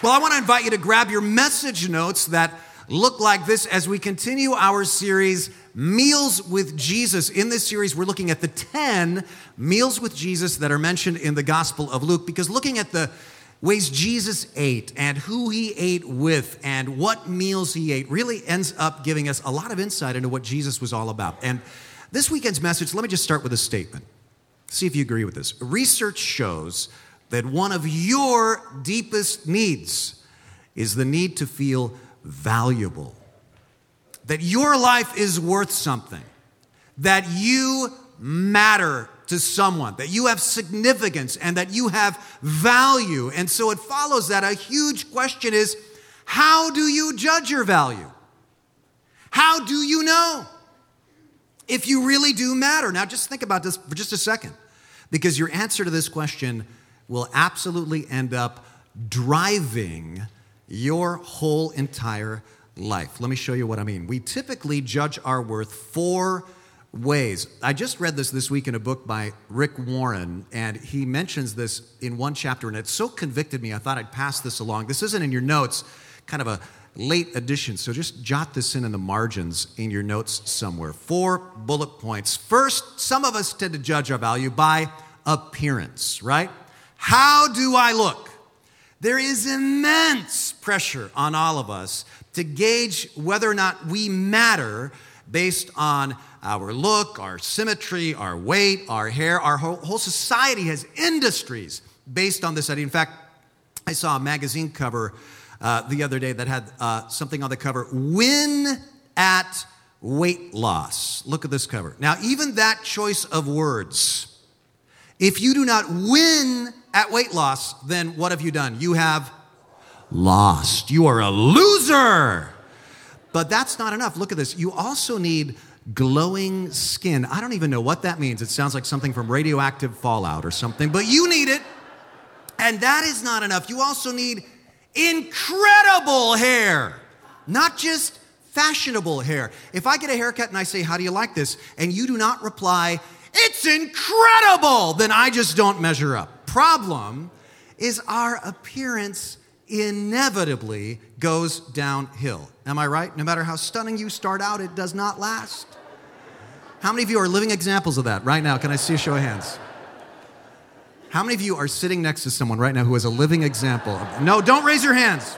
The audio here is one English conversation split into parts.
Well, I want to invite you to grab your message notes that look like this as we continue our series, Meals with Jesus. In this series, we're looking at the 10 meals with Jesus that are mentioned in the Gospel of Luke, because looking at the ways Jesus ate and who he ate with and what meals he ate really ends up giving us a lot of insight into what Jesus was all about. And this weekend's message, let me just start with a statement. See if you agree with this. Research shows that one of your deepest needs is the need to feel valuable, that your life is worth something, that you matter to someone, that you have significance and that you have value. And so it follows that a huge question is how do you judge your value? How do you know if you really do matter? Now, just think about this for just a second, because your answer to this question will absolutely end up driving your whole entire life. Let me show you what I mean. We typically judge our worth four ways. I just read this this week in a book by Rick Warren, and he mentions this in one chapter, and it so convicted me, I thought I'd pass this along. This isn't in your notes, kind of a late addition, so just jot this in in the margins in your notes somewhere. Four bullet points. First, some of us tend to judge our value by appearance, right? How do I look? There is immense pressure on all of us to gauge whether or not we matter based on our look, our symmetry, our weight, our hair. Our whole, whole society has industries based on this idea. In fact, I saw a magazine cover uh, the other day that had uh, something on the cover Win at Weight Loss. Look at this cover. Now, even that choice of words, if you do not win at weight loss, then what have you done? You have lost. You are a loser. But that's not enough. Look at this. You also need glowing skin. I don't even know what that means. It sounds like something from radioactive fallout or something, but you need it. And that is not enough. You also need incredible hair, not just fashionable hair. If I get a haircut and I say, How do you like this? and you do not reply, It's incredible, then I just don't measure up. Problem is, our appearance inevitably goes downhill. Am I right? No matter how stunning you start out, it does not last. How many of you are living examples of that right now? Can I see a show of hands? How many of you are sitting next to someone right now who is a living example of No, don't raise your hands.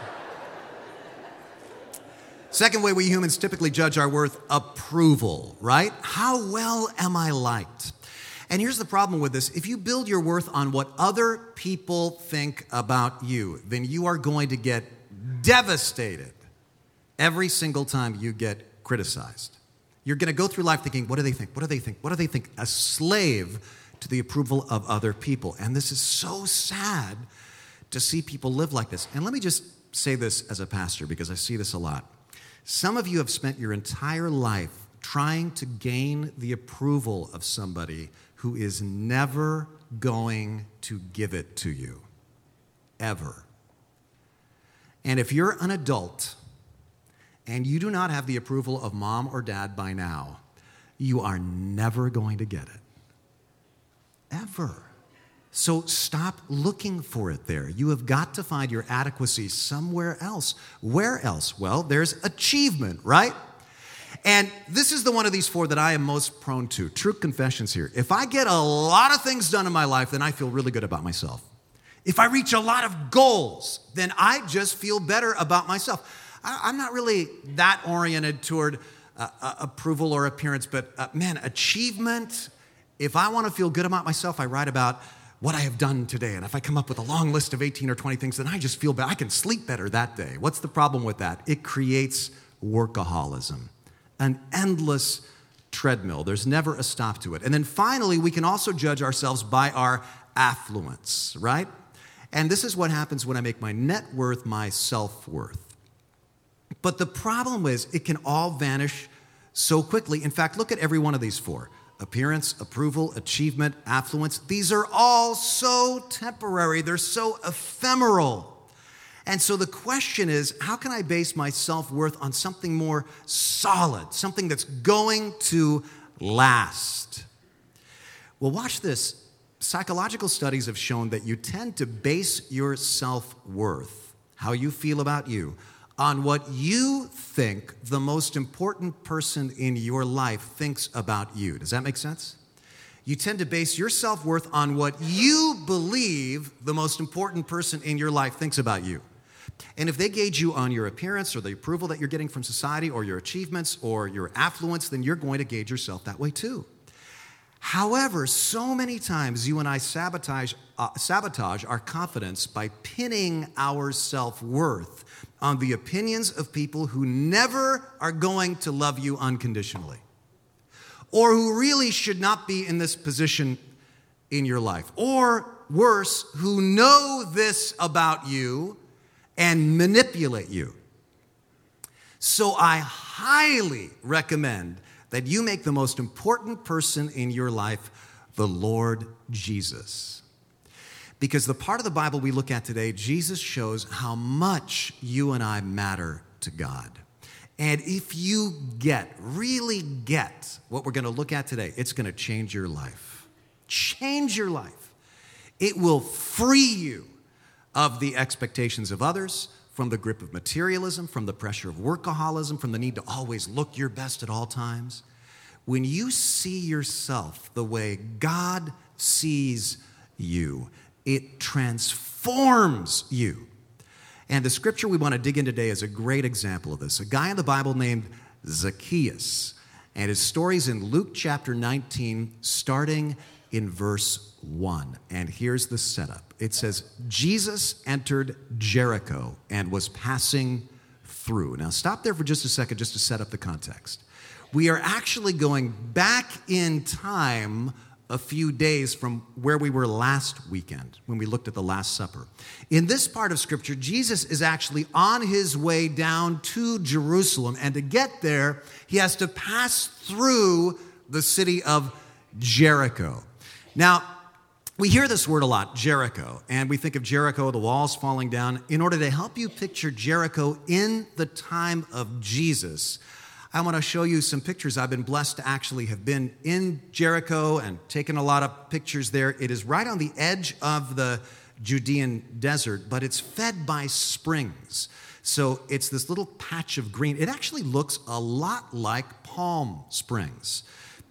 Second way we humans typically judge our worth approval, right? How well am I liked? And here's the problem with this if you build your worth on what other people think about you, then you are going to get devastated every single time you get criticized. You're going to go through life thinking, what do they think? What do they think? What do they think? A slave to the approval of other people. And this is so sad to see people live like this. And let me just say this as a pastor because I see this a lot. Some of you have spent your entire life trying to gain the approval of somebody who is never going to give it to you. Ever. And if you're an adult and you do not have the approval of mom or dad by now, you are never going to get it. Ever. So stop looking for it there. You have got to find your adequacy somewhere else. Where else? Well, there's achievement, right? And this is the one of these four that I am most prone to. True confessions here. If I get a lot of things done in my life, then I feel really good about myself. If I reach a lot of goals, then I just feel better about myself. I'm not really that oriented toward uh, uh, approval or appearance, but uh, man, achievement. If I want to feel good about myself, I write about what I have done today. And if I come up with a long list of 18 or 20 things, then I just feel better. I can sleep better that day. What's the problem with that? It creates workaholism an endless treadmill. There's never a stop to it. And then finally, we can also judge ourselves by our affluence, right? And this is what happens when I make my net worth my self worth. But the problem is, it can all vanish so quickly. In fact, look at every one of these four appearance, approval, achievement, affluence. These are all so temporary, they're so ephemeral. And so the question is how can I base my self worth on something more solid, something that's going to last? Well, watch this. Psychological studies have shown that you tend to base your self worth, how you feel about you, on what you think the most important person in your life thinks about you. Does that make sense? You tend to base your self worth on what you believe the most important person in your life thinks about you. And if they gauge you on your appearance or the approval that you're getting from society or your achievements or your affluence, then you're going to gauge yourself that way too. However, so many times you and I sabotage, uh, sabotage our confidence by pinning our self worth on the opinions of people who never are going to love you unconditionally or who really should not be in this position in your life. Or worse, who know this about you and manipulate you. So I highly recommend that you make the most important person in your life the Lord Jesus. Because the part of the Bible we look at today, Jesus shows how much you and I matter to God. And if you get, really get what we're going to look at today, it's going to change your life. Change your life. It will free you of the expectations of others, from the grip of materialism, from the pressure of workaholism, from the need to always look your best at all times. When you see yourself the way God sees you, it transforms you. And the scripture we want to dig in today is a great example of this. A guy in the Bible named Zacchaeus. And his story's in Luke chapter 19, starting in verse 1. And here's the setup it says, Jesus entered Jericho and was passing through. Now, stop there for just a second just to set up the context. We are actually going back in time a few days from where we were last weekend when we looked at the Last Supper. In this part of Scripture, Jesus is actually on his way down to Jerusalem, and to get there, he has to pass through the city of Jericho. Now, we hear this word a lot, Jericho, and we think of Jericho, the walls falling down. In order to help you picture Jericho in the time of Jesus, I want to show you some pictures. I've been blessed to actually have been in Jericho and taken a lot of pictures there. It is right on the edge of the Judean desert, but it's fed by springs. So it's this little patch of green. It actually looks a lot like Palm Springs.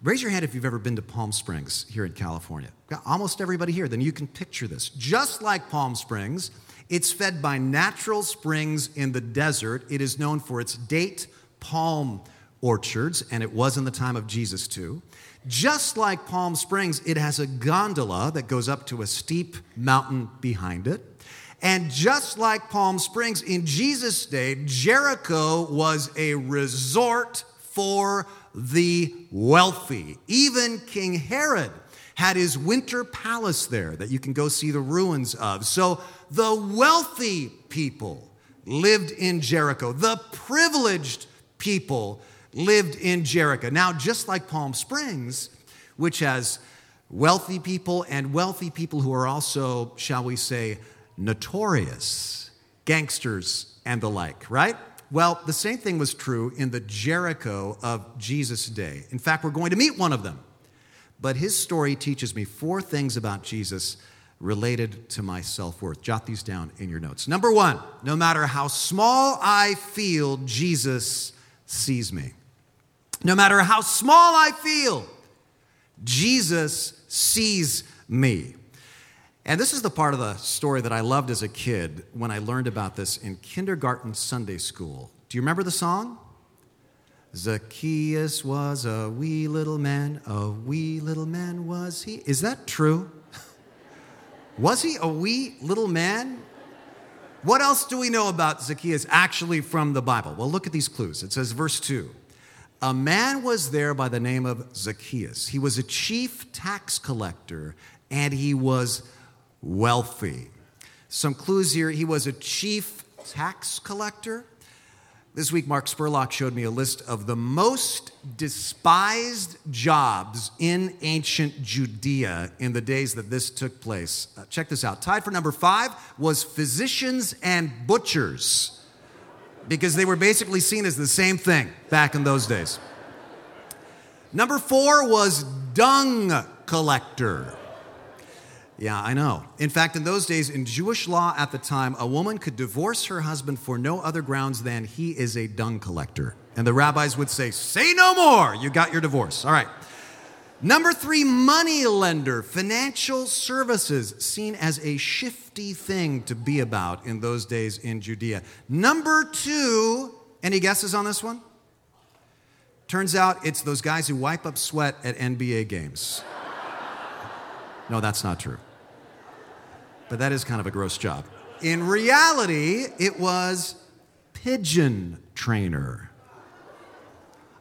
Raise your hand if you've ever been to Palm Springs here in California. Almost everybody here, then you can picture this. Just like Palm Springs, it's fed by natural springs in the desert. It is known for its date palm orchards, and it was in the time of Jesus too. Just like Palm Springs, it has a gondola that goes up to a steep mountain behind it. And just like Palm Springs, in Jesus' day, Jericho was a resort for the wealthy. Even King Herod had his winter palace there that you can go see the ruins of. So the wealthy people lived in Jericho. The privileged people lived in Jericho. Now, just like Palm Springs, which has wealthy people and wealthy people who are also, shall we say, notorious, gangsters and the like, right? Well, the same thing was true in the Jericho of Jesus' day. In fact, we're going to meet one of them. But his story teaches me four things about Jesus related to my self worth. Jot these down in your notes. Number one, no matter how small I feel, Jesus sees me. No matter how small I feel, Jesus sees me. And this is the part of the story that I loved as a kid when I learned about this in kindergarten Sunday school. Do you remember the song? Zacchaeus was a wee little man, a wee little man was he. Is that true? was he a wee little man? What else do we know about Zacchaeus actually from the Bible? Well, look at these clues. It says, verse 2 A man was there by the name of Zacchaeus. He was a chief tax collector and he was wealthy. Some clues here he was a chief tax collector. This week, Mark Spurlock showed me a list of the most despised jobs in ancient Judea in the days that this took place. Uh, check this out. Tied for number five was physicians and butchers, because they were basically seen as the same thing back in those days. Number four was dung collector. Yeah, I know. In fact, in those days, in Jewish law at the time, a woman could divorce her husband for no other grounds than he is a dung collector. And the rabbis would say, Say no more, you got your divorce. All right. Number three, money lender, financial services, seen as a shifty thing to be about in those days in Judea. Number two, any guesses on this one? Turns out it's those guys who wipe up sweat at NBA games. No, that's not true but that is kind of a gross job. In reality, it was pigeon trainer.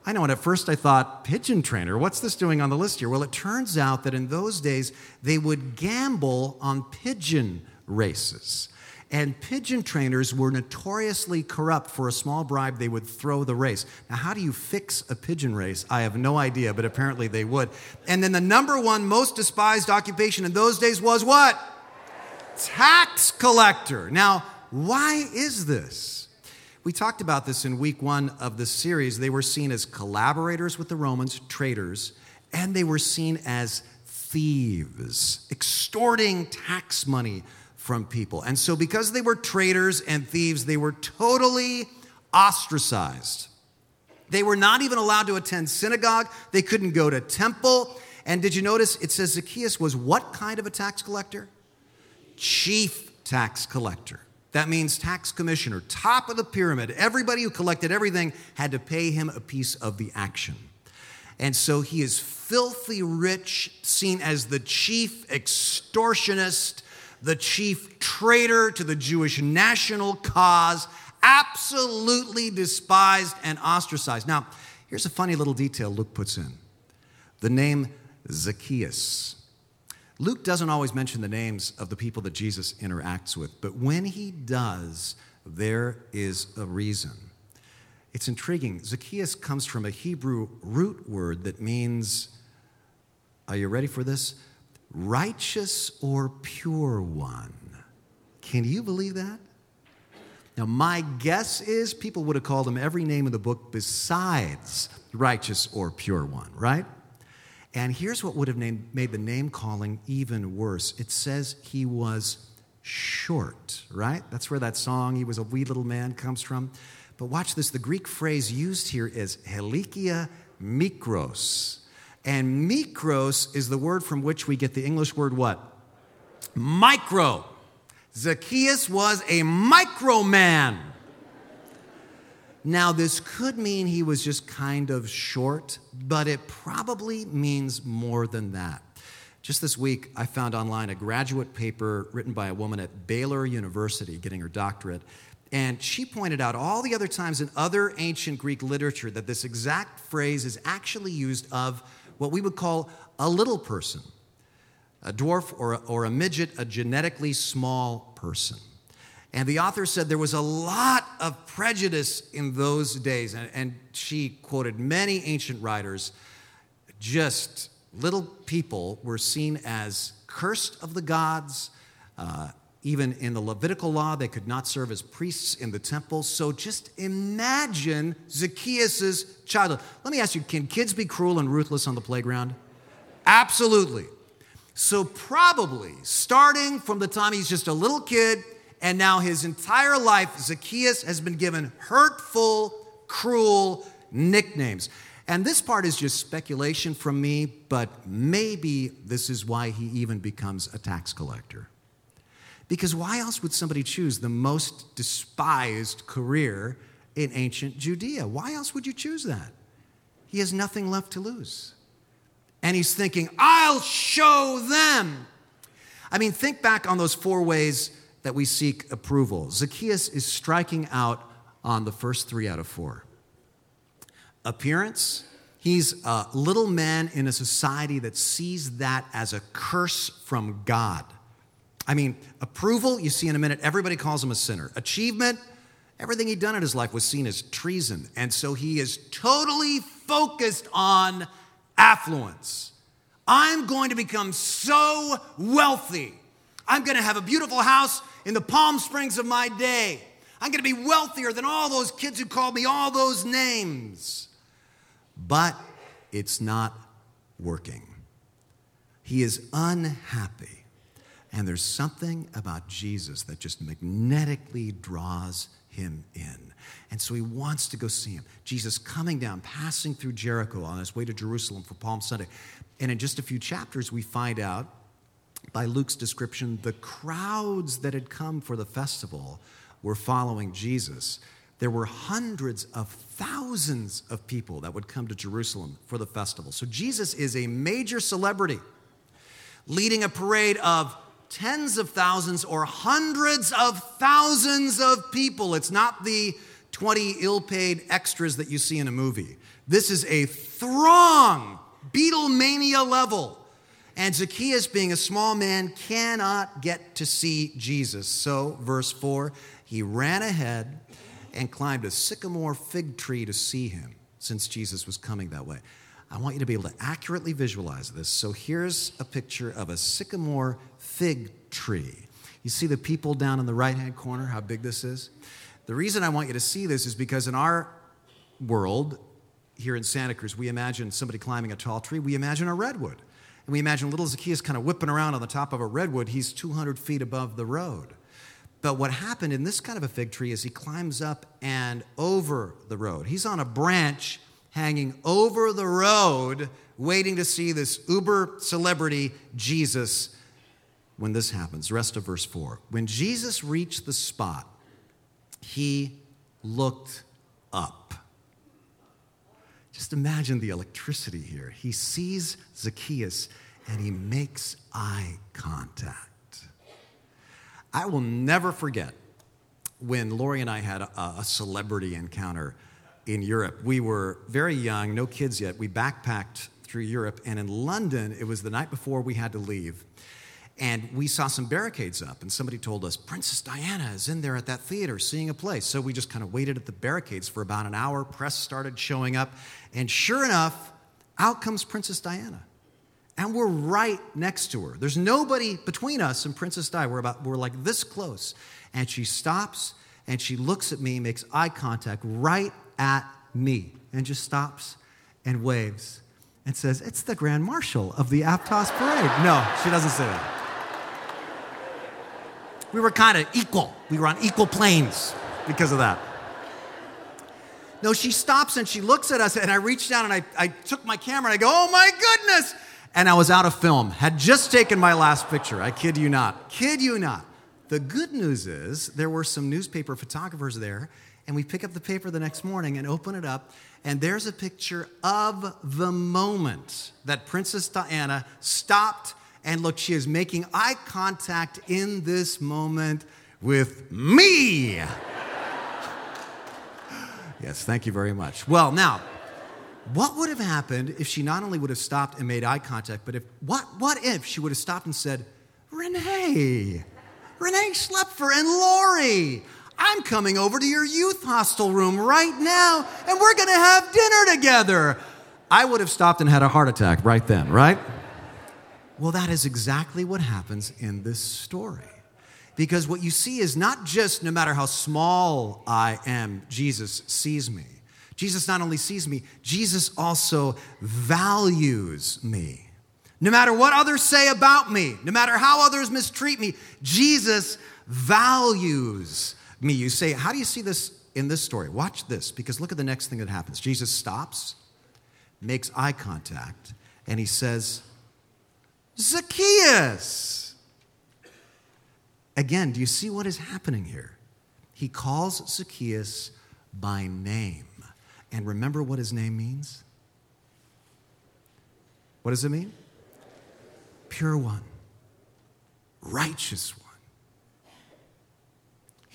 I know, and at first I thought, pigeon trainer, what's this doing on the list here? Well, it turns out that in those days, they would gamble on pigeon races. And pigeon trainers were notoriously corrupt. For a small bribe, they would throw the race. Now, how do you fix a pigeon race? I have no idea, but apparently they would. And then the number one most despised occupation in those days was what? Tax collector. Now, why is this? We talked about this in week one of the series. They were seen as collaborators with the Romans, traitors, and they were seen as thieves, extorting tax money from people. And so, because they were traitors and thieves, they were totally ostracized. They were not even allowed to attend synagogue, they couldn't go to temple. And did you notice it says Zacchaeus was what kind of a tax collector? Chief tax collector. That means tax commissioner, top of the pyramid. Everybody who collected everything had to pay him a piece of the action. And so he is filthy rich, seen as the chief extortionist, the chief traitor to the Jewish national cause, absolutely despised and ostracized. Now, here's a funny little detail Luke puts in the name Zacchaeus Luke doesn't always mention the names of the people that Jesus interacts with, but when he does, there is a reason. It's intriguing. Zacchaeus comes from a Hebrew root word that means, are you ready for this? Righteous or pure one. Can you believe that? Now, my guess is people would have called him every name in the book besides righteous or pure one, right? And here's what would have named, made the name calling even worse it says he was short, right? That's where that song, He Was a Wee Little Man, comes from. But watch this the Greek phrase used here is helikia mikros. And mikros is the word from which we get the English word what? Micro. Zacchaeus was a micro man. Now, this could mean he was just kind of short, but it probably means more than that. Just this week, I found online a graduate paper written by a woman at Baylor University getting her doctorate. And she pointed out all the other times in other ancient Greek literature that this exact phrase is actually used of what we would call a little person, a dwarf or a, or a midget, a genetically small person. And the author said there was a lot of prejudice in those days. And, and, she quoted many ancient writers. Just little people were seen as cursed of the gods. Uh, even in the Levitical law, they could not serve as priests in the temple. So just imagine Zacchaeus' childhood. Let me ask you can kids be cruel and ruthless on the playground? Absolutely. So, probably starting from the time he's just a little kid, and now his entire life, Zacchaeus has been given hurtful, cruel nicknames. And this part is just speculation from me, but maybe this is why he even becomes a tax collector. Because why else would somebody choose the most despised career in ancient Judea? Why else would you choose that? He has nothing left to lose. And he's thinking, I'll show them. I mean, think back on those four ways that we seek approval. Zacchaeus is striking out on the first three out of four. Appearance, he's a little man in a society that sees that as a curse from God. I mean, approval, you see in a minute, everybody calls him a sinner. Achievement, everything he'd done in his life was seen as treason. And so he is totally focused on affluence. I'm going to become so wealthy. I'm going to have a beautiful house in the Palm Springs of my day. I'm going to be wealthier than all those kids who called me all those names. But it's not working. He is unhappy. And there's something about Jesus that just magnetically draws him in. And so he wants to go see him. Jesus coming down, passing through Jericho on his way to Jerusalem for Palm Sunday. And in just a few chapters, we find out by Luke's description the crowds that had come for the festival were following Jesus. There were hundreds of thousands of people that would come to Jerusalem for the festival. So Jesus is a major celebrity leading a parade of tens of thousands or hundreds of thousands of people. It's not the 20 ill paid extras that you see in a movie. This is a throng, Beatlemania level. And Zacchaeus, being a small man, cannot get to see Jesus. So, verse 4, he ran ahead and climbed a sycamore fig tree to see him, since Jesus was coming that way. I want you to be able to accurately visualize this. So, here's a picture of a sycamore fig tree. You see the people down in the right hand corner, how big this is? The reason I want you to see this is because in our world, here in Santa Cruz, we imagine somebody climbing a tall tree, we imagine a redwood. And we imagine little Zacchaeus kind of whipping around on the top of a redwood. He's 200 feet above the road. But what happened in this kind of a fig tree is he climbs up and over the road. He's on a branch hanging over the road, waiting to see this uber celebrity, Jesus, when this happens. Rest of verse 4. When Jesus reached the spot, he looked up. Just imagine the electricity here. He sees Zacchaeus and he makes eye contact. I will never forget when Lori and I had a, a celebrity encounter in Europe. We were very young, no kids yet. We backpacked through Europe, and in London, it was the night before we had to leave. And we saw some barricades up, and somebody told us, Princess Diana is in there at that theater seeing a play. So we just kind of waited at the barricades for about an hour. Press started showing up, and sure enough, out comes Princess Diana. And we're right next to her. There's nobody between us and Princess Di. We're, about, we're like this close. And she stops and she looks at me, makes eye contact right at me, and just stops and waves and says, It's the Grand Marshal of the Aptos Parade. No, she doesn't say that we were kind of equal. We were on equal planes because of that. No, she stops and she looks at us, and I reached down and I, I took my camera and I go, Oh my goodness! And I was out of film, had just taken my last picture. I kid you not. Kid you not. The good news is there were some newspaper photographers there, and we pick up the paper the next morning and open it up, and there's a picture of the moment that Princess Diana stopped and look, she is making eye contact in this moment with me. yes, thank you very much. Well, now, what would have happened if she not only would have stopped and made eye contact, but if what what if she would have stopped and said, Rene, Rene Schlaepfer and Lori, I'm coming over to your youth hostel room right now, and we're gonna have dinner together. I would have stopped and had a heart attack right then, right? Well, that is exactly what happens in this story. Because what you see is not just no matter how small I am, Jesus sees me. Jesus not only sees me, Jesus also values me. No matter what others say about me, no matter how others mistreat me, Jesus values me. You say, How do you see this in this story? Watch this, because look at the next thing that happens. Jesus stops, makes eye contact, and he says, Zacchaeus. Again, do you see what is happening here? He calls Zacchaeus by name. And remember what his name means? What does it mean? Pure one, righteous one.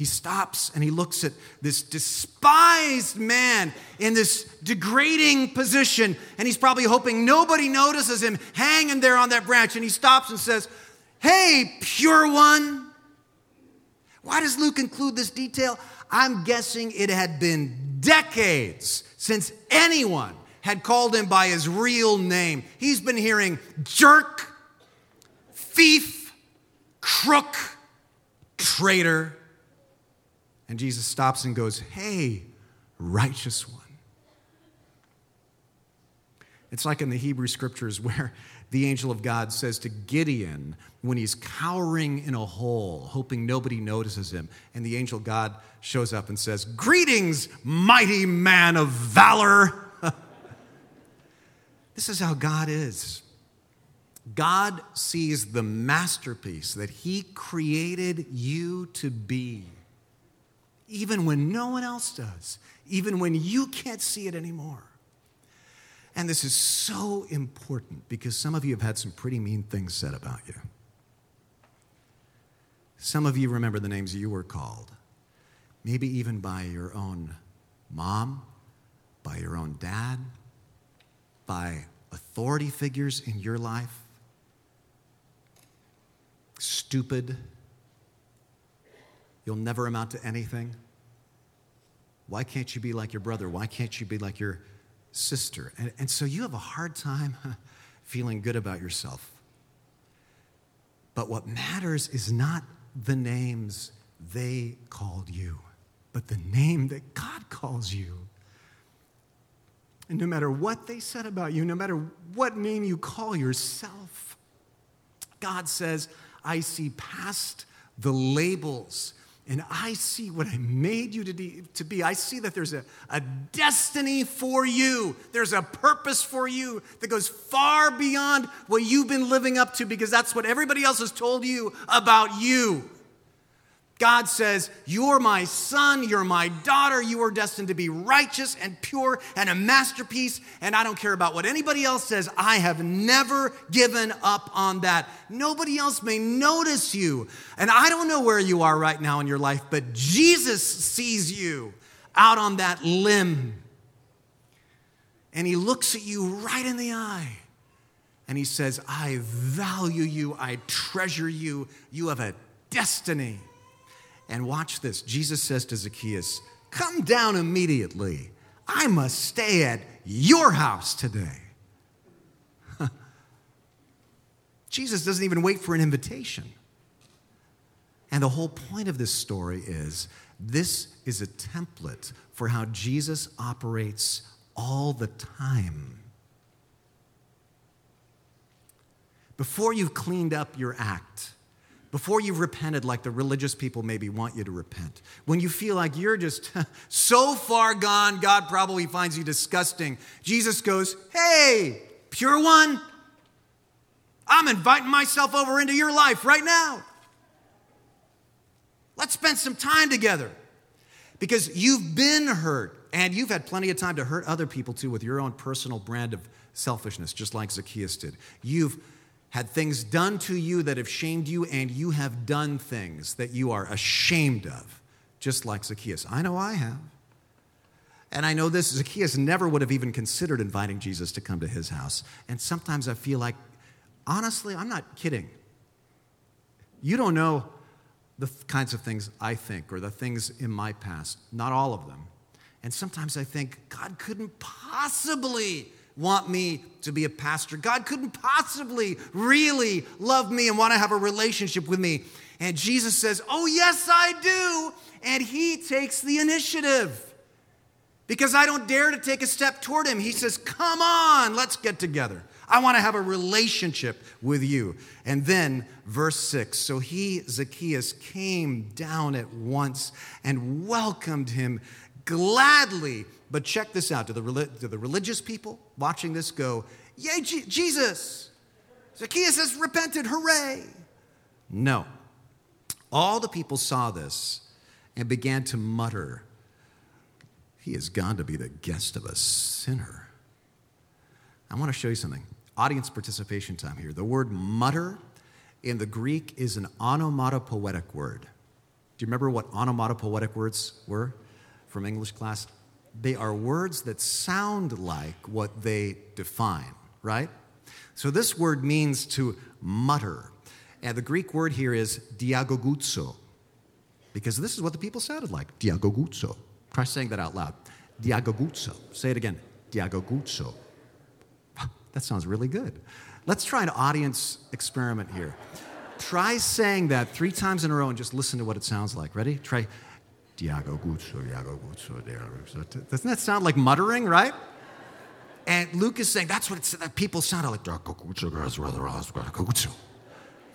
He stops and he looks at this despised man in this degrading position, and he's probably hoping nobody notices him hanging there on that branch. And he stops and says, Hey, pure one. Why does Luke include this detail? I'm guessing it had been decades since anyone had called him by his real name. He's been hearing jerk, thief, crook, traitor and Jesus stops and goes, Hey, righteous one. It's like in the Hebrew scriptures where the angel of God says to Gideon when he's cowering in a hole, hoping nobody notices him, and the angel God shows up and says, Greetings, mighty man of valor. this is how God is. God sees the masterpiece that He created you to be, even when no one else does, even when you can't see it anymore. And this is so important because some of you have had some pretty mean things said about you. Some of you remember the names you were called, maybe even by your own mom, by your own dad, by authority figures in your life. Stupid. You'll never amount to anything. Why can't you be like your brother? Why can't you be like your sister. And, and so you have a hard time feeling good about yourself. But what matters is not the names they called you, but the name that God calls you. And no matter what they said about you, no matter what name you call yourself, God says, I see past the labels and I see what I made you to, be. I see that there's a, a destiny for you. There's a purpose for you that goes far beyond what you've been living up to because that's what everybody else has told you about you. God says, You're my son, you're my daughter, you are destined to be righteous and pure and a masterpiece, and I don't care about what anybody else says. I have never given up on that. Nobody else may notice you. And I don't know where you are right now in your life, but Jesus sees you out on that limb. And he looks at you right in the eye. And he says, I value you, I treasure you, you have a destiny. And watch this Jesus says to Zacchaeus, Come down immediately. I must stay at your house today. Jesus doesn't even wait for an invitation. And the whole point of this story is this is a template for how Jesus operates all the time. Before you've cleaned up your act, before you've repented like the religious people maybe want you to repent, when you feel like you're just so far gone, God probably finds you disgusting, Jesus goes, Hey, pure one, I'm inviting myself over into your life right now. Let's spend some time together because you've been hurt and you've had plenty of time to hurt other people too with your own personal brand of selfishness, just like Zacchaeus did. You've had things done to you that have shamed you, and you have done things that you are ashamed of, just like Zacchaeus. I know I have. And I know this Zacchaeus never would have even considered inviting Jesus to come to his house. And sometimes I feel like, honestly, I'm not kidding. You don't know the kinds of things I think or the things in my past, not all of them. And sometimes I think, God couldn't possibly want me to be a pastor. God couldn't possibly really love me and want to have a relationship with me. And Jesus says, Oh, yes, I do. And he takes the initiative because I don't dare to take a step toward him. He says, Come on, let's get together. I want to have a relationship with you. And then, verse 6 so he, Zacchaeus, came down at once and welcomed him gladly but check this out. Do the, do the religious people watching this go, Yay, G- Jesus! Zacchaeus has repented, hooray! No. All the people saw this and began to mutter, He has gone to be the guest of a sinner. I want to show you something. Audience participation time here. The word mutter in the Greek is an onomatopoetic word. Do you remember what onomatopoetic words were from English class? They are words that sound like what they define, right? So this word means to mutter. And the Greek word here is diagoguzo, because this is what the people sounded like diagoguzo. Try saying that out loud. Diagoguzo. Say it again. Diagoguzo. That sounds really good. Let's try an audience experiment here. Try saying that three times in a row and just listen to what it sounds like. Ready? Try Diago Guzzo, Diago Guzzo, Diago Guzzo. Doesn't that sound like muttering, right? And Luke is saying that's what it's, that people sounded like. That's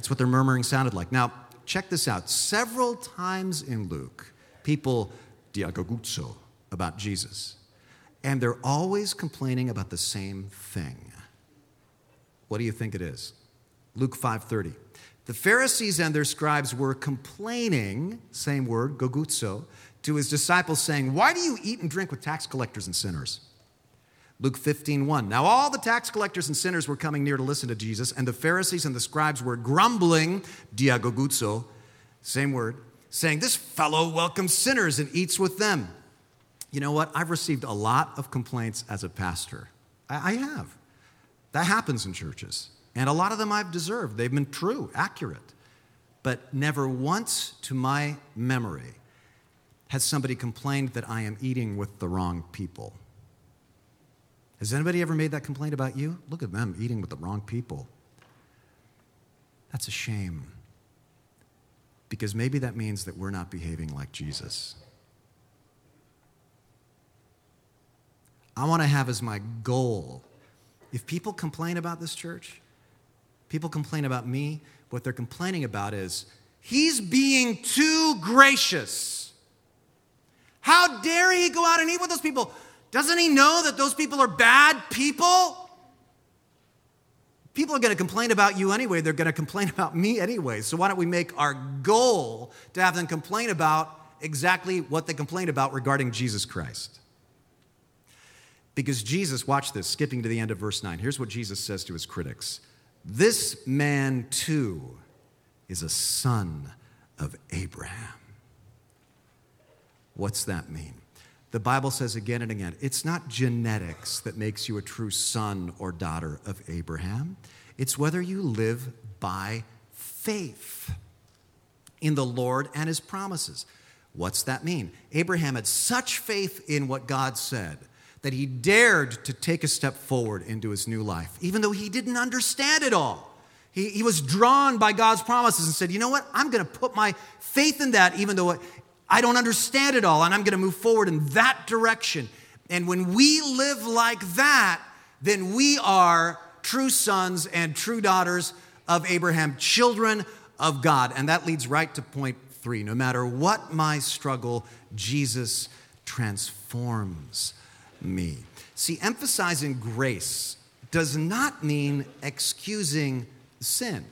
what their murmuring sounded like. Now, check this out. Several times in Luke, people diagogutso about Jesus. And they're always complaining about the same thing. What do you think it is? Luke 5:30. The Pharisees and their scribes were complaining, same word, gogutso, to his disciples saying, "Why do you eat and drink with tax collectors and sinners?" Luke 15, 1. Now all the tax collectors and sinners were coming near to listen to Jesus, and the Pharisees and the scribes were grumbling, diagogutso, same word, saying, This fellow welcomes sinners and eats with them. You know what? I've received a lot of complaints as a pastor. I, I have. That happens in churches. And a lot of them I've deserved. They've been true, accurate. But never once to my memory has somebody complained that I am eating with the wrong people. Has anybody ever made that complaint about you? Look at them eating with the wrong people. That's a shame. Because maybe that means that we're not behaving like Jesus. I want to have as my goal. If people complain about this church, people complain about me, what they're complaining about is he's being too gracious. How dare he go out and eat with those people? Doesn't he know that those people are bad people? People are going to complain about you anyway. They're going to complain about me anyway. So why don't we make our goal to have them complain about exactly what they complain about regarding Jesus Christ? Because Jesus, watch this, skipping to the end of verse 9. Here's what Jesus says to his critics This man too is a son of Abraham. What's that mean? The Bible says again and again it's not genetics that makes you a true son or daughter of Abraham, it's whether you live by faith in the Lord and his promises. What's that mean? Abraham had such faith in what God said that he dared to take a step forward into his new life, even though he didn't understand it all. He, he was drawn by God's promises and said, You know what? I'm going to put my faith in that, even though I don't understand it all, and I'm going to move forward in that direction. And when we live like that, then we are true sons and true daughters of Abraham, children of God. And that leads right to point three. No matter what my struggle, Jesus transforms me. See, emphasizing grace does not mean excusing sin.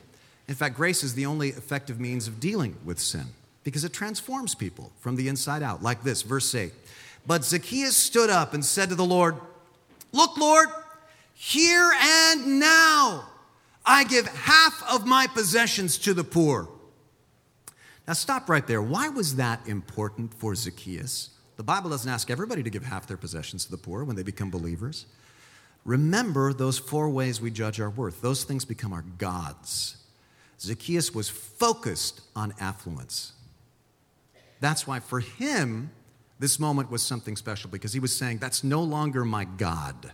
In fact, grace is the only effective means of dealing with sin because it transforms people from the inside out. Like this, verse 8. But Zacchaeus stood up and said to the Lord, Look, Lord, here and now I give half of my possessions to the poor. Now, stop right there. Why was that important for Zacchaeus? The Bible doesn't ask everybody to give half their possessions to the poor when they become believers. Remember those four ways we judge our worth. Those things become our gods. Zacchaeus was focused on affluence. That's why for him, this moment was something special because he was saying, That's no longer my God.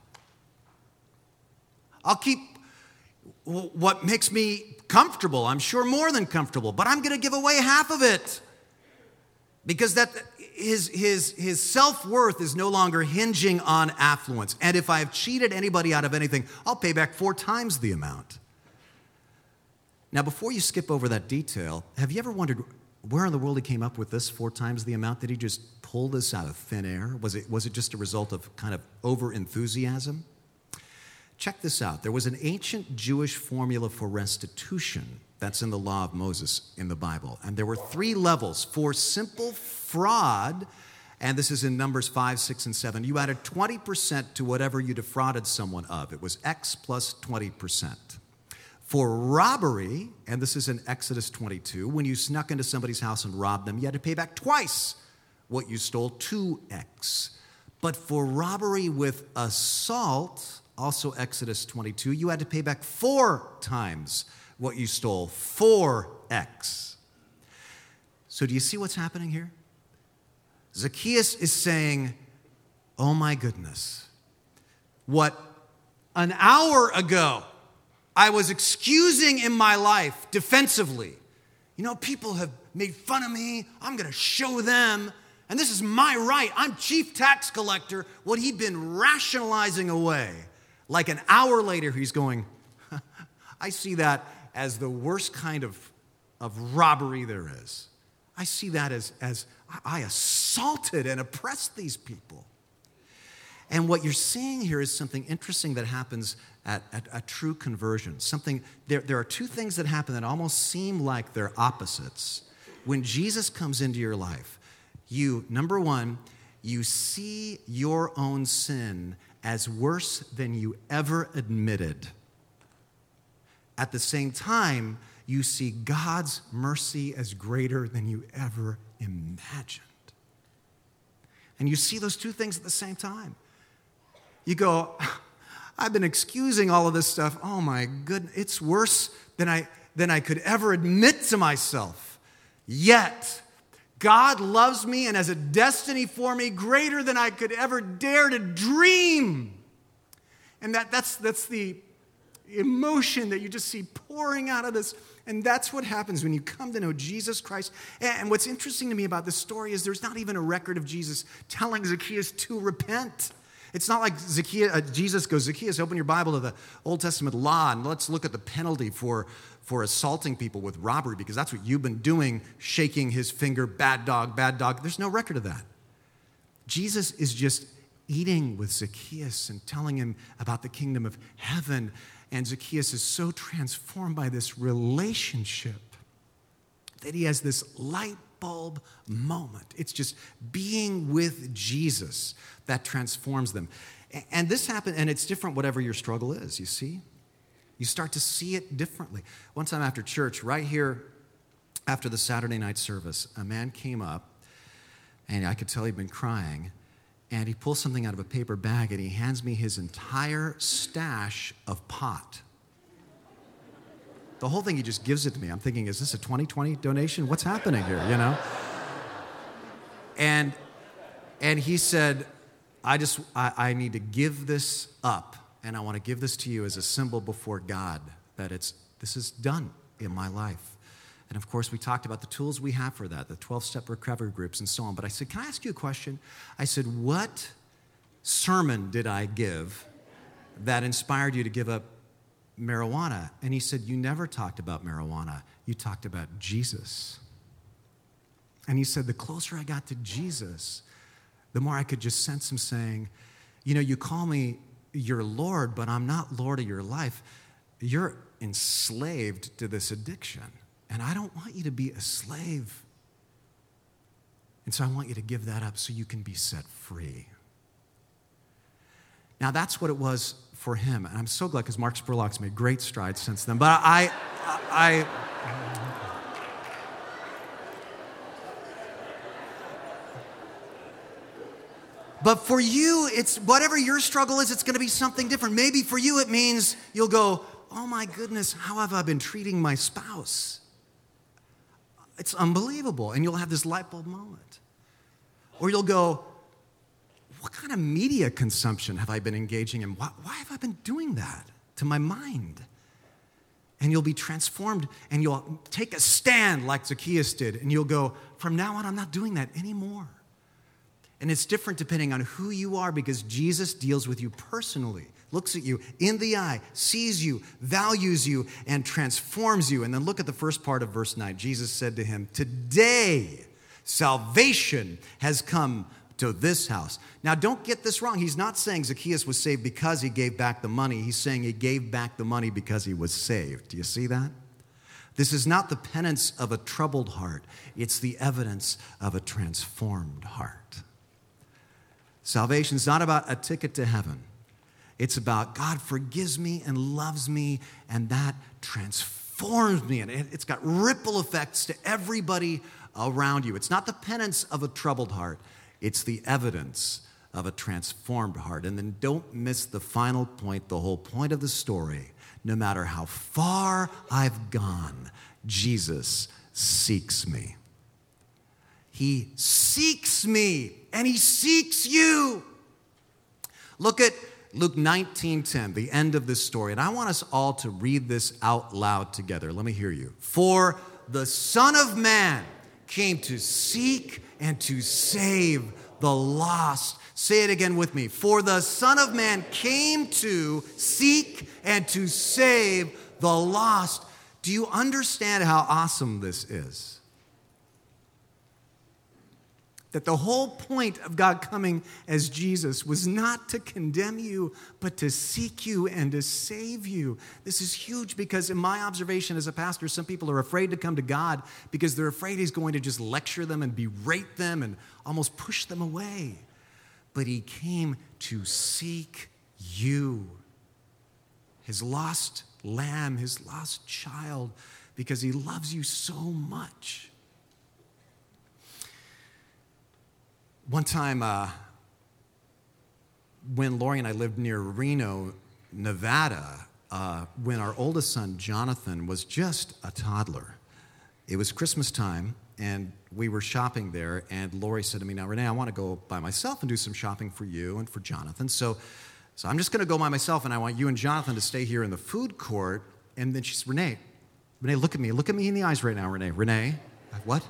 I'll keep what makes me comfortable, I'm sure more than comfortable, but I'm going to give away half of it. Because that his, his, his self worth is no longer hinging on affluence. And if I have cheated anybody out of anything, I'll pay back four times the amount. Now, before you skip over that detail, have you ever wondered where in the world he came up with this four times the amount? Did he just pull this out of thin air? Was it, was it just a result of kind of over enthusiasm? Check this out. There was an ancient Jewish formula for restitution that's in the law of Moses in the Bible. And there were three levels. For simple fraud, and this is in Numbers 5, 6, and 7, you added 20% to whatever you defrauded someone of. It was X plus 20%. For robbery, and this is in Exodus 22, when you snuck into somebody's house and robbed them, you had to pay back twice what you stole, 2x. But for robbery with assault, also Exodus 22, you had to pay back four times what you stole, 4x. So, do you see what's happening here? Zacchaeus is saying, Oh my goodness, what an hour ago I was excusing in my life defensively. You know, people have made fun of me. I'm going to show them. And this is my right. I'm chief tax collector, what he'd been rationalizing away Like an hour later, he's going, I see that as the worst kind of, of robbery there is. I see that as, as I assaulted and oppressed these people. And what you're seeing here is something interesting that happens at, a true conversion. Something, there, there are two things that happen that almost seem like they're opposites. When Jesus comes into your life, you, number one, you see your own sin as worse than you ever admitted. At the same time, you see God's mercy as greater than you ever imagined. And you see those two things at the same time. You go, I've been excusing all of this stuff. Oh my goodness, it's worse than I, than I could ever admit to myself. Yet, God loves me and has a destiny for me greater than I could ever dare to dream. And that, that's, that's the emotion that you just see pouring out of this. And that's what happens when you come to know Jesus Christ. And what's interesting to me about this story is there's not even a record of Jesus telling Zacchaeus to repent. It's not like Zacchaeus, uh, Jesus goes, Zacchaeus, open your Bible to the Old Testament law and let's look at the penalty for for assaulting people with robbery because that's what you've been doing, shaking his finger, bad dog, bad dog. There's no record of that. Jesus is just eating with Zacchaeus and telling him about the kingdom of heaven. And Zacchaeus is so transformed by this relationship that he has this light bulb moment. It's just being with Jesus that transforms them. And this happened, and it's different whatever your struggle is, you see? You start to see it differently. One time after church, right here after the Saturday night service, a man came up, and I could tell he'd been crying. And he pulls something out of a paper bag and he hands me his entire stash of pot. The whole thing, he just gives it to me. I'm thinking, is this a 2020 donation? What's happening here, you know? And, and he said, I just, I, I need to give this up and I want to give this to you as a symbol before God that it's this is done in my life. And of course, we talked about the tools we have for that, the 12 step recovery groups and so on. But I said, Can I ask you a question? I said, What sermon did I give that inspired you to give up marijuana? And he said, You never talked about marijuana, you talked about Jesus. And he said, The closer I got to Jesus, the more I could just sense him saying, You know, you call me your Lord, but I'm not Lord of your life. You're enslaved to this addiction. And I don't want you to be a slave. And so I want you to give that up so you can be set free. Now, that's what it was for him. And I'm so glad because Mark Spurlock's made great strides since then. But I, I, But for you, it's whatever your struggle is, it's going to be something different. Maybe for you, it means you'll go, Oh my goodness, how have I been treating my spouse? It's unbelievable. And you'll have this light bulb moment. Or you'll go, What kind of media consumption have I been engaging in? Why, why have I been doing that to my mind? And you'll be transformed and you'll take a stand like Zacchaeus did, and you'll go, From now on, I'm not doing that anymore. And it's different depending on who you are because Jesus deals with you personally, looks at you in the eye, sees you, values you, and transforms you. And then look at the first part of verse 9. Jesus said to him, Today salvation has come to this house. Now, don't get this wrong. He's not saying Zacchaeus was saved because he gave back the money. He's saying he gave back the money because he was saved. Do you see that? This is not the penance of a troubled heart, it's the evidence of a transformed heart. Salvation is not about a ticket to heaven. It's about God forgives me and loves me, and that transforms me. And it's got ripple effects to everybody around you. It's not the penance of a troubled heart, it's the evidence of a transformed heart. And then don't miss the final point, the whole point of the story. No matter how far I've gone, Jesus seeks me. He seeks me and he seeks you. Look at Luke 19:10, the end of this story. And I want us all to read this out loud together. Let me hear you. For the Son of Man came to seek and to save the lost. Say it again with me. For the Son of Man came to seek and to save the lost. Do you understand how awesome this is? That the whole point of God coming as Jesus was not to condemn you, but to seek you and to save you. This is huge because, in my observation as a pastor, some people are afraid to come to God because they're afraid He's going to just lecture them and berate them and almost push them away. But He came to seek you, His lost lamb, His lost child, because He loves you so much. One time, uh, when Lori and I lived near Reno, Nevada, uh, when our oldest son, Jonathan, was just a toddler, it was Christmas time, and we were shopping there. And Lori said to me, Now, Rene, I want to go by myself and do some shopping for you and for Jonathan. So, so I'm just going to go by myself, and I want you and Jonathan to stay here in the food court. And then she said, Rene, Rene, look at me. Look at me in the eyes right now, Rene. Rene, what?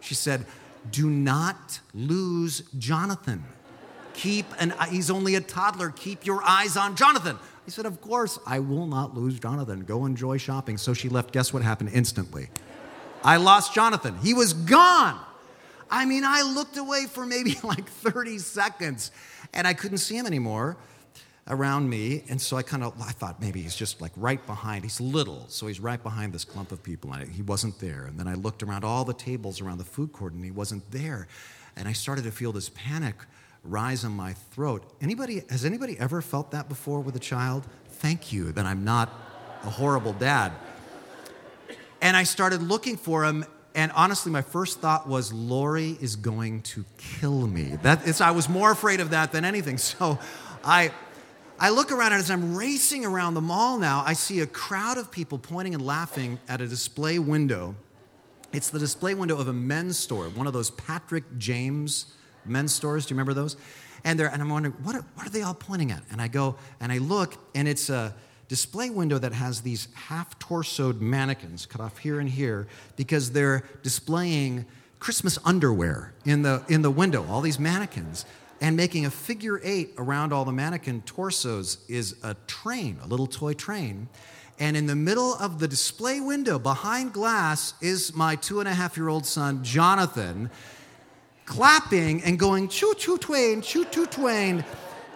She said, do not lose Jonathan. Keep an he's only a toddler. Keep your eyes on Jonathan. He said, Of course, I will not lose Jonathan. Go enjoy shopping. So she left. Guess what happened instantly? I lost Jonathan. He was gone. I mean, I looked away for maybe like 30 seconds and I couldn't see him anymore around me. And so I kind of, I thought maybe he's just like right behind. He's little, so he's right behind this clump of people. And he wasn't there. And then I looked around all the tables around the food court and he wasn't there. And I started to feel this panic rise in my throat. Anybody, has anybody ever felt that before with a child? Thank you that I'm not a horrible dad. And I started looking for him and honestly, my first thought was, Lori is going to kill me. That is, I was more afraid of that than anything. So I, I look around and as I'm racing around the mall now, I see a crowd of people pointing and laughing at a display window. It's the display window of a men's store, one of those Patrick James men's stores. Do you remember those? And, they're, and I'm wondering, what are, what are they all pointing at? And I go and I look, and it's a display window that has these half torsoed mannequins cut off here and here because they're displaying Christmas underwear in the, in the window, all these mannequins. And making a figure eight around all the mannequin torsos is a train, a little toy train. And in the middle of the display window behind glass is my two and a half year old son, Jonathan, clapping and going, choo choo twain, choo choo twain.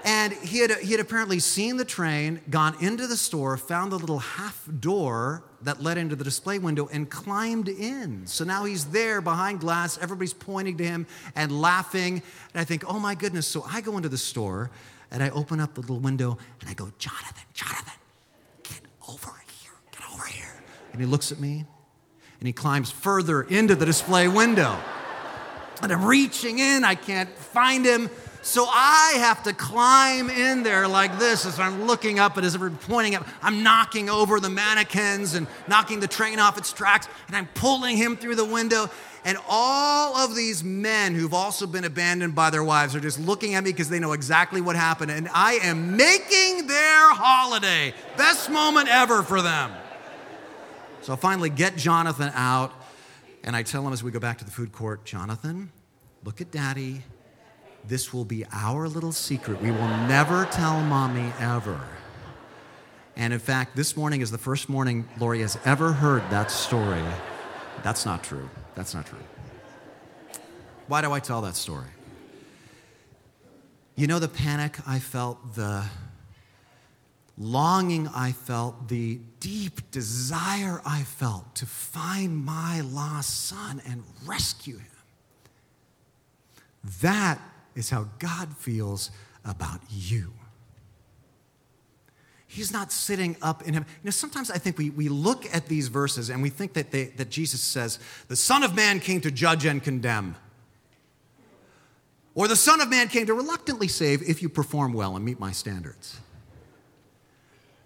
And he had, he had apparently seen the train, gone into the store, found the little half door that led into the display window and climbed in. So now he's there behind glass. Everybody's pointing to him and laughing. And I think, oh my goodness. So I go into the store and I open up the little window and I go, Jonathan, Jonathan, get over here, get over here. And he looks at me and he climbs further into the display window. And I'm reaching in, I can't find him. So I have to climb in there like this as I'm looking up and as I'm pointing up. I'm knocking over the mannequins and knocking the train off its tracks, and I'm pulling him through the window. And all of these men who've also been abandoned by their wives are just looking at me because they know exactly what happened. And I am making their holiday. Best moment ever for them. So I finally get Jonathan out, and I tell him as we go back to the food court Jonathan, look at daddy this will be our little secret. We will never tell mommy ever. And in fact, this morning is the first morning Lori has ever heard that story. That's not true. That's not true. Why do I tell that story? You know the panic I felt, the longing I felt, the deep desire I felt to find my lost son and rescue him. That is how God feels about you. He's not sitting up in heaven. You know, sometimes I think we, we look at these verses and we think that, they, that Jesus says, the Son of Man came to judge and condemn. Or the Son of Man came to reluctantly save if you perform well and meet my standards.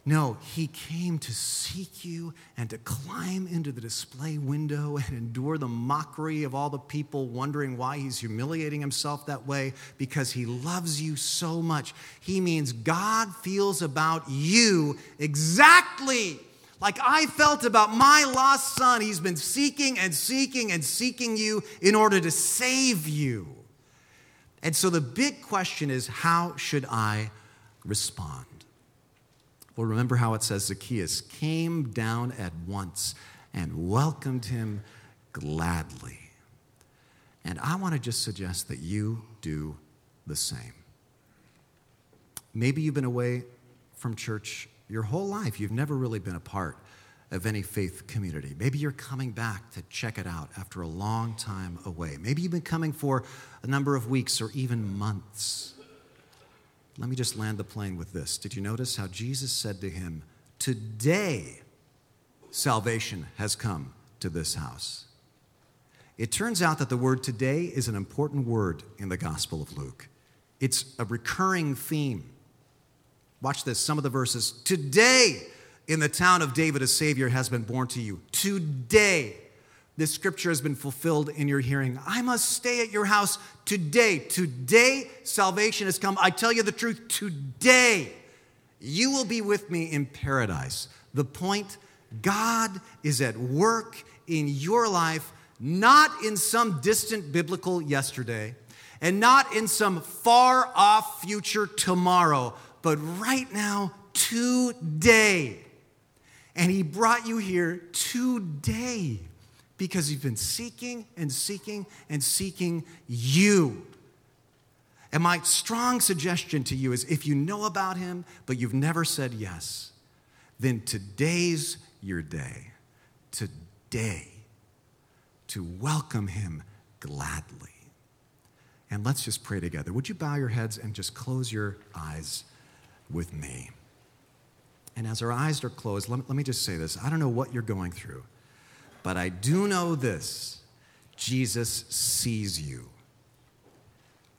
No, he came to seek you and to climb into the display window and endure the mockery of all the people wondering why he's humiliating himself that way because he loves you so much. He means God feels about you exactly like I felt about my lost son. He's been seeking and seeking and seeking you in order to save you. And so the big question is how should I respond? Well, remember how it says Zacchaeus came down at once and welcomed him gladly. And I want to just suggest that you do the same. Maybe you've been away from church your whole life, you've never really been a part of any faith community. Maybe you're coming back to check it out after a long time away. Maybe you've been coming for a number of weeks or even months. Let me just land the plane with this. Did you notice how Jesus said to him, Today salvation has come to this house? It turns out that the word today is an important word in the Gospel of Luke. It's a recurring theme. Watch this, some of the verses. Today, in the town of David, a Savior has been born to you. Today, this scripture has been fulfilled in your hearing. I must stay at your house today. Today, salvation has come. I tell you the truth, today, you will be with me in paradise. The point God is at work in your life, not in some distant biblical yesterday, and not in some far off future tomorrow, but right now, today. And He brought you here today because He's been seeking and seeking and seeking you. And my strong suggestion to you is if you know about Him, but you've never said yes, then today's your day. Today, to welcome Him gladly. And let's just pray together. Would you bow your heads and just close your eyes with me? And as our eyes are closed, let, let me just say this. I don't know what you're going through, but I do know this Jesus sees you.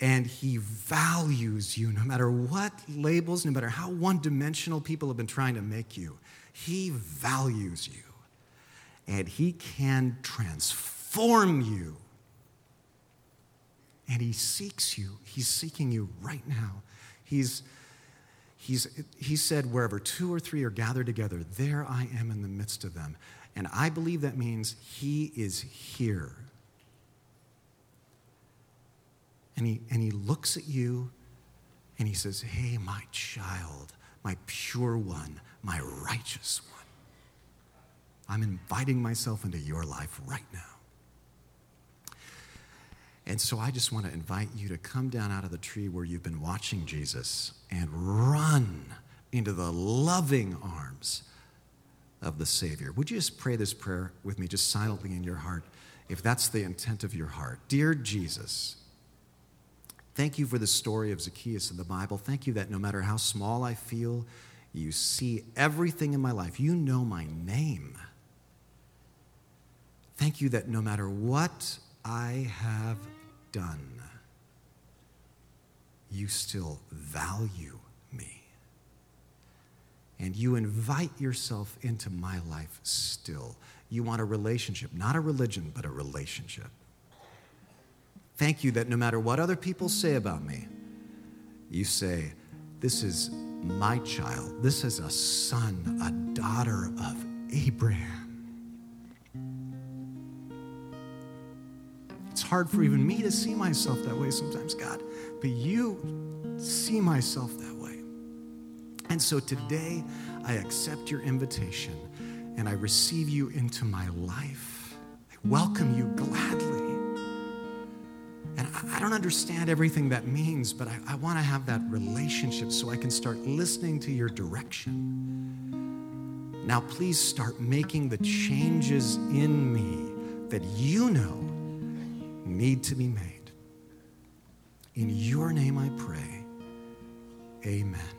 And he values you no matter what labels, no matter how one dimensional people have been trying to make you. He values you. And he can transform you. And he seeks you. He's seeking you right now. He's He's, he said, wherever two or three are gathered together, there I am in the midst of them. And I believe that means he is here. And he, and he looks at you and he says, Hey, my child, my pure one, my righteous one. I'm inviting myself into your life right now. And so I just want to invite you to come down out of the tree where you've been watching Jesus and run into the loving arms of the Savior. Would you just pray this prayer with me, just silently in your heart, if that's the intent of your heart? Dear Jesus, thank you for the story of Zacchaeus in the Bible. Thank you that no matter how small I feel, you see everything in my life. You know my name. Thank you that no matter what I have done, you still value. And you invite yourself into my life still. You want a relationship, not a religion, but a relationship. Thank you that no matter what other people say about me, you say, This is my child. This is a son, a daughter of Abraham. It's hard for even me to see myself that way sometimes, God, but you see myself that way. And so today, I accept your invitation and I receive you into my life. I welcome you gladly. And I don't understand everything that means, but I, I want to have that relationship so I can start listening to your direction. Now, please start making the changes in me that you know need to be made. In your name I pray. Amen.